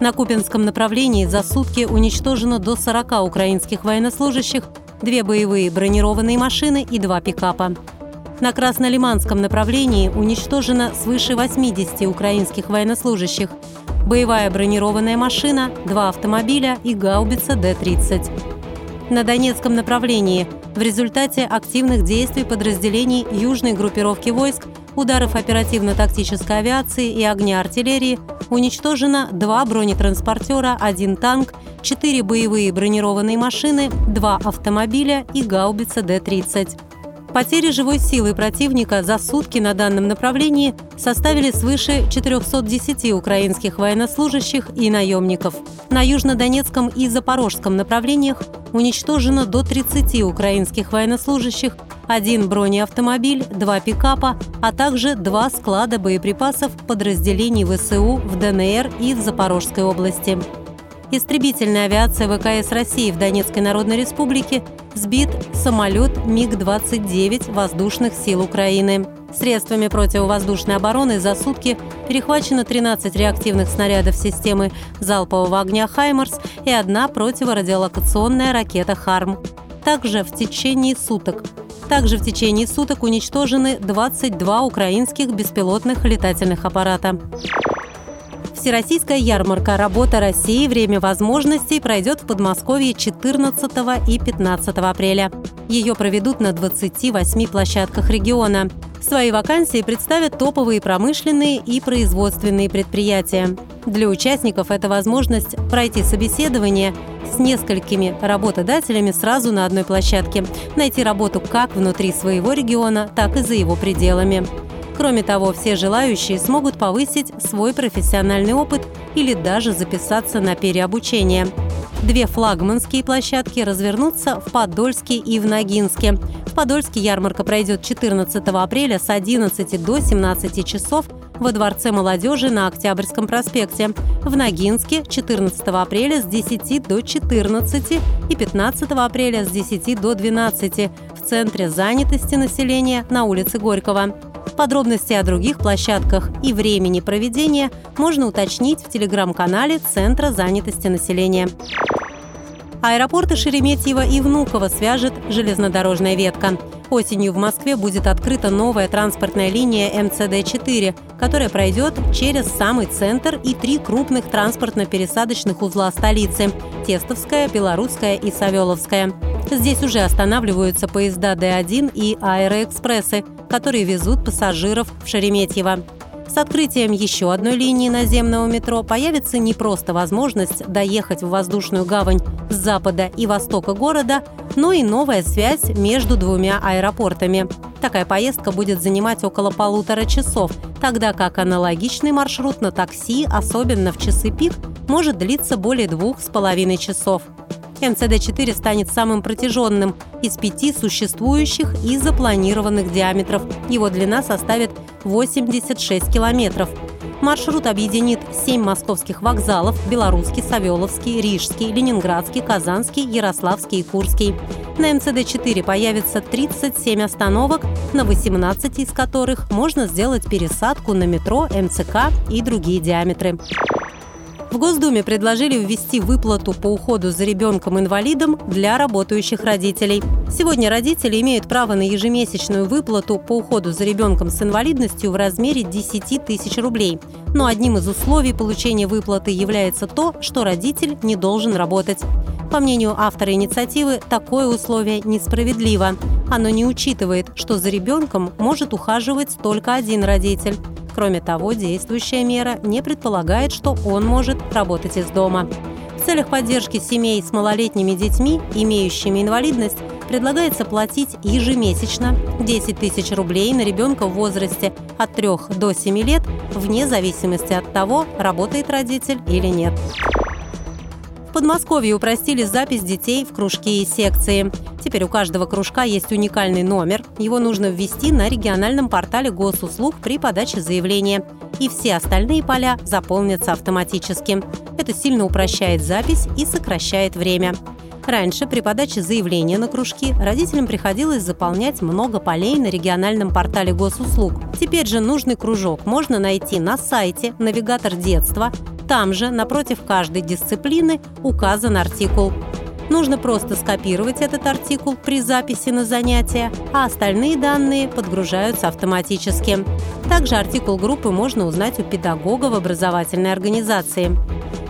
На Купинском направлении за сутки уничтожено до 40 украинских военнослужащих, две боевые бронированные машины и два пикапа. На Краснолиманском направлении уничтожено свыше 80 украинских военнослужащих, боевая бронированная машина, два автомобиля и гаубица Д-30. На Донецком направлении в результате активных действий подразделений южной группировки войск, ударов оперативно-тактической авиации и огня артиллерии уничтожено два бронетранспортера, один танк, четыре боевые бронированные машины, два автомобиля и гаубица Д-30. Потери живой силы противника за сутки на данном направлении составили свыше 410 украинских военнослужащих и наемников. На южнодонецком и запорожском направлениях уничтожено до 30 украинских военнослужащих, один бронеавтомобиль, два пикапа, а также два склада боеприпасов подразделений ВСУ в ДНР и в Запорожской области. Истребительная авиация ВКС России в Донецкой Народной Республике сбит самолет МиГ-29 воздушных сил Украины. Средствами противовоздушной обороны за сутки перехвачено 13 реактивных снарядов системы залпового огня «Хаймарс» и одна противорадиолокационная ракета «Харм». Также в течение суток также в течение суток уничтожены 22 украинских беспилотных летательных аппарата. Всероссийская ярмарка «Работа России. Время возможностей» пройдет в Подмосковье 14 и 15 апреля. Ее проведут на 28 площадках региона. Свои вакансии представят топовые промышленные и производственные предприятия. Для участников это возможность пройти собеседование с несколькими работодателями сразу на одной площадке, найти работу как внутри своего региона, так и за его пределами. Кроме того, все желающие смогут повысить свой профессиональный опыт или даже записаться на переобучение. Две флагманские площадки развернутся в Подольске и в Ногинске. В Подольске ярмарка пройдет 14 апреля с 11 до 17 часов во Дворце молодежи на Октябрьском проспекте. В Ногинске 14 апреля с 10 до 14 и 15 апреля с 10 до 12 в Центре занятости населения на улице Горького. Подробности о других площадках и времени проведения можно уточнить в телеграм-канале Центра занятости населения. Аэропорты Шереметьево и Внуково свяжет железнодорожная ветка. Осенью в Москве будет открыта новая транспортная линия МЦД-4, которая пройдет через самый центр и три крупных транспортно-пересадочных узла столицы – Тестовская, Белорусская и Савеловская. Здесь уже останавливаются поезда Д1 и аэроэкспрессы, которые везут пассажиров в Шереметьево. С открытием еще одной линии наземного метро появится не просто возможность доехать в воздушную гавань запада и востока города, но и новая связь между двумя аэропортами. Такая поездка будет занимать около полутора часов, тогда как аналогичный маршрут на такси, особенно в часы пик, может длиться более двух с половиной часов. МЦД-4 станет самым протяженным из пяти существующих и запланированных диаметров. Его длина составит 86 километров. Маршрут объединит семь московских вокзалов – Белорусский, Савеловский, Рижский, Ленинградский, Казанский, Ярославский и Курский. На МЦД-4 появится 37 остановок, на 18 из которых можно сделать пересадку на метро, МЦК и другие диаметры. В Госдуме предложили ввести выплату по уходу за ребенком-инвалидом для работающих родителей. Сегодня родители имеют право на ежемесячную выплату по уходу за ребенком с инвалидностью в размере 10 тысяч рублей. Но одним из условий получения выплаты является то, что родитель не должен работать. По мнению автора инициативы, такое условие несправедливо. Оно не учитывает, что за ребенком может ухаживать только один родитель. Кроме того, действующая мера не предполагает, что он может работать из дома. В целях поддержки семей с малолетними детьми, имеющими инвалидность, предлагается платить ежемесячно 10 тысяч рублей на ребенка в возрасте от 3 до 7 лет, вне зависимости от того, работает родитель или нет. Подмосковье упростили запись детей в кружки и секции. Теперь у каждого кружка есть уникальный номер. Его нужно ввести на региональном портале госуслуг при подаче заявления. И все остальные поля заполнятся автоматически. Это сильно упрощает запись и сокращает время. Раньше при подаче заявления на кружки родителям приходилось заполнять много полей на региональном портале госуслуг. Теперь же нужный кружок можно найти на сайте «Навигатор детства». Там же, напротив каждой дисциплины, указан артикул. Нужно просто скопировать этот артикул при записи на занятия, а остальные данные подгружаются автоматически. Также артикул группы можно узнать у педагога в образовательной организации.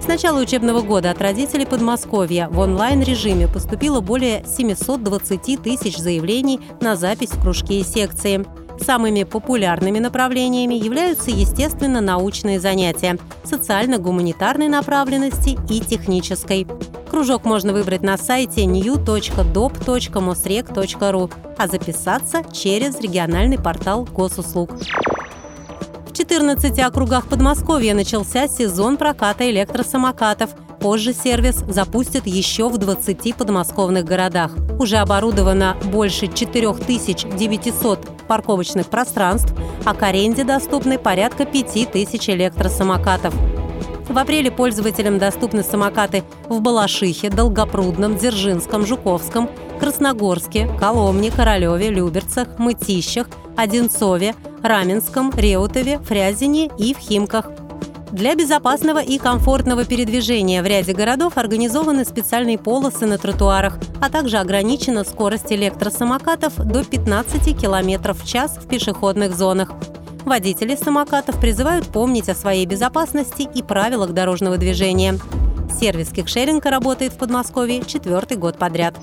С начала учебного года от родителей Подмосковья в онлайн-режиме поступило более 720 тысяч заявлений на запись в кружки и секции. Самыми популярными направлениями являются, естественно, научные занятия, социально-гуманитарной направленности и технической. Кружок можно выбрать на сайте new.dop.mosrec.ru, а записаться через региональный портал госуслуг. 14 округах Подмосковья начался сезон проката электросамокатов. Позже сервис запустят еще в 20 подмосковных городах. Уже оборудовано больше 4900 парковочных пространств, а к аренде доступны порядка 5000 электросамокатов. В апреле пользователям доступны самокаты в Балашихе, Долгопрудном, Дзержинском, Жуковском, Красногорске, Коломне, Королеве, Люберцах, Мытищах, Одинцове, Раменском, Реутове, Фрязине и в Химках. Для безопасного и комфортного передвижения в ряде городов организованы специальные полосы на тротуарах, а также ограничена скорость электросамокатов до 15 км в час в пешеходных зонах. Водители самокатов призывают помнить о своей безопасности и правилах дорожного движения. Сервис кикшеринга работает в Подмосковье четвертый год подряд.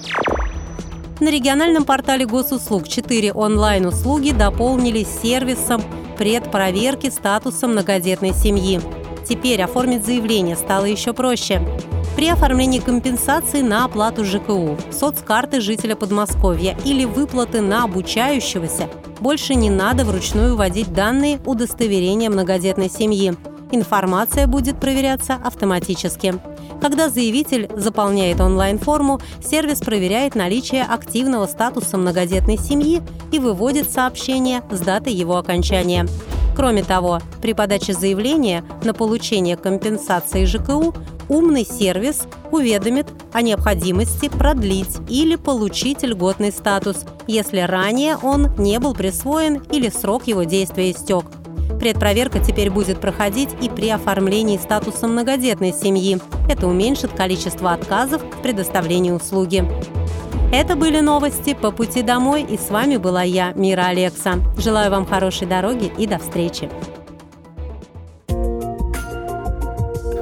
На региональном портале госуслуг четыре онлайн-услуги дополнились сервисом предпроверки статуса многодетной семьи. Теперь оформить заявление стало еще проще. При оформлении компенсации на оплату ЖКУ, соцкарты жителя Подмосковья или выплаты на обучающегося больше не надо вручную вводить данные удостоверения многодетной семьи. Информация будет проверяться автоматически. Когда заявитель заполняет онлайн-форму, сервис проверяет наличие активного статуса многодетной семьи и выводит сообщение с датой его окончания. Кроме того, при подаче заявления на получение компенсации ЖКУ умный сервис уведомит о необходимости продлить или получить льготный статус, если ранее он не был присвоен или срок его действия истек. Предпроверка теперь будет проходить и при оформлении статуса многодетной семьи. Это уменьшит количество отказов в предоставлении услуги. Это были новости по пути домой, и с вами была я, Мира Алекса. Желаю вам хорошей дороги и до встречи.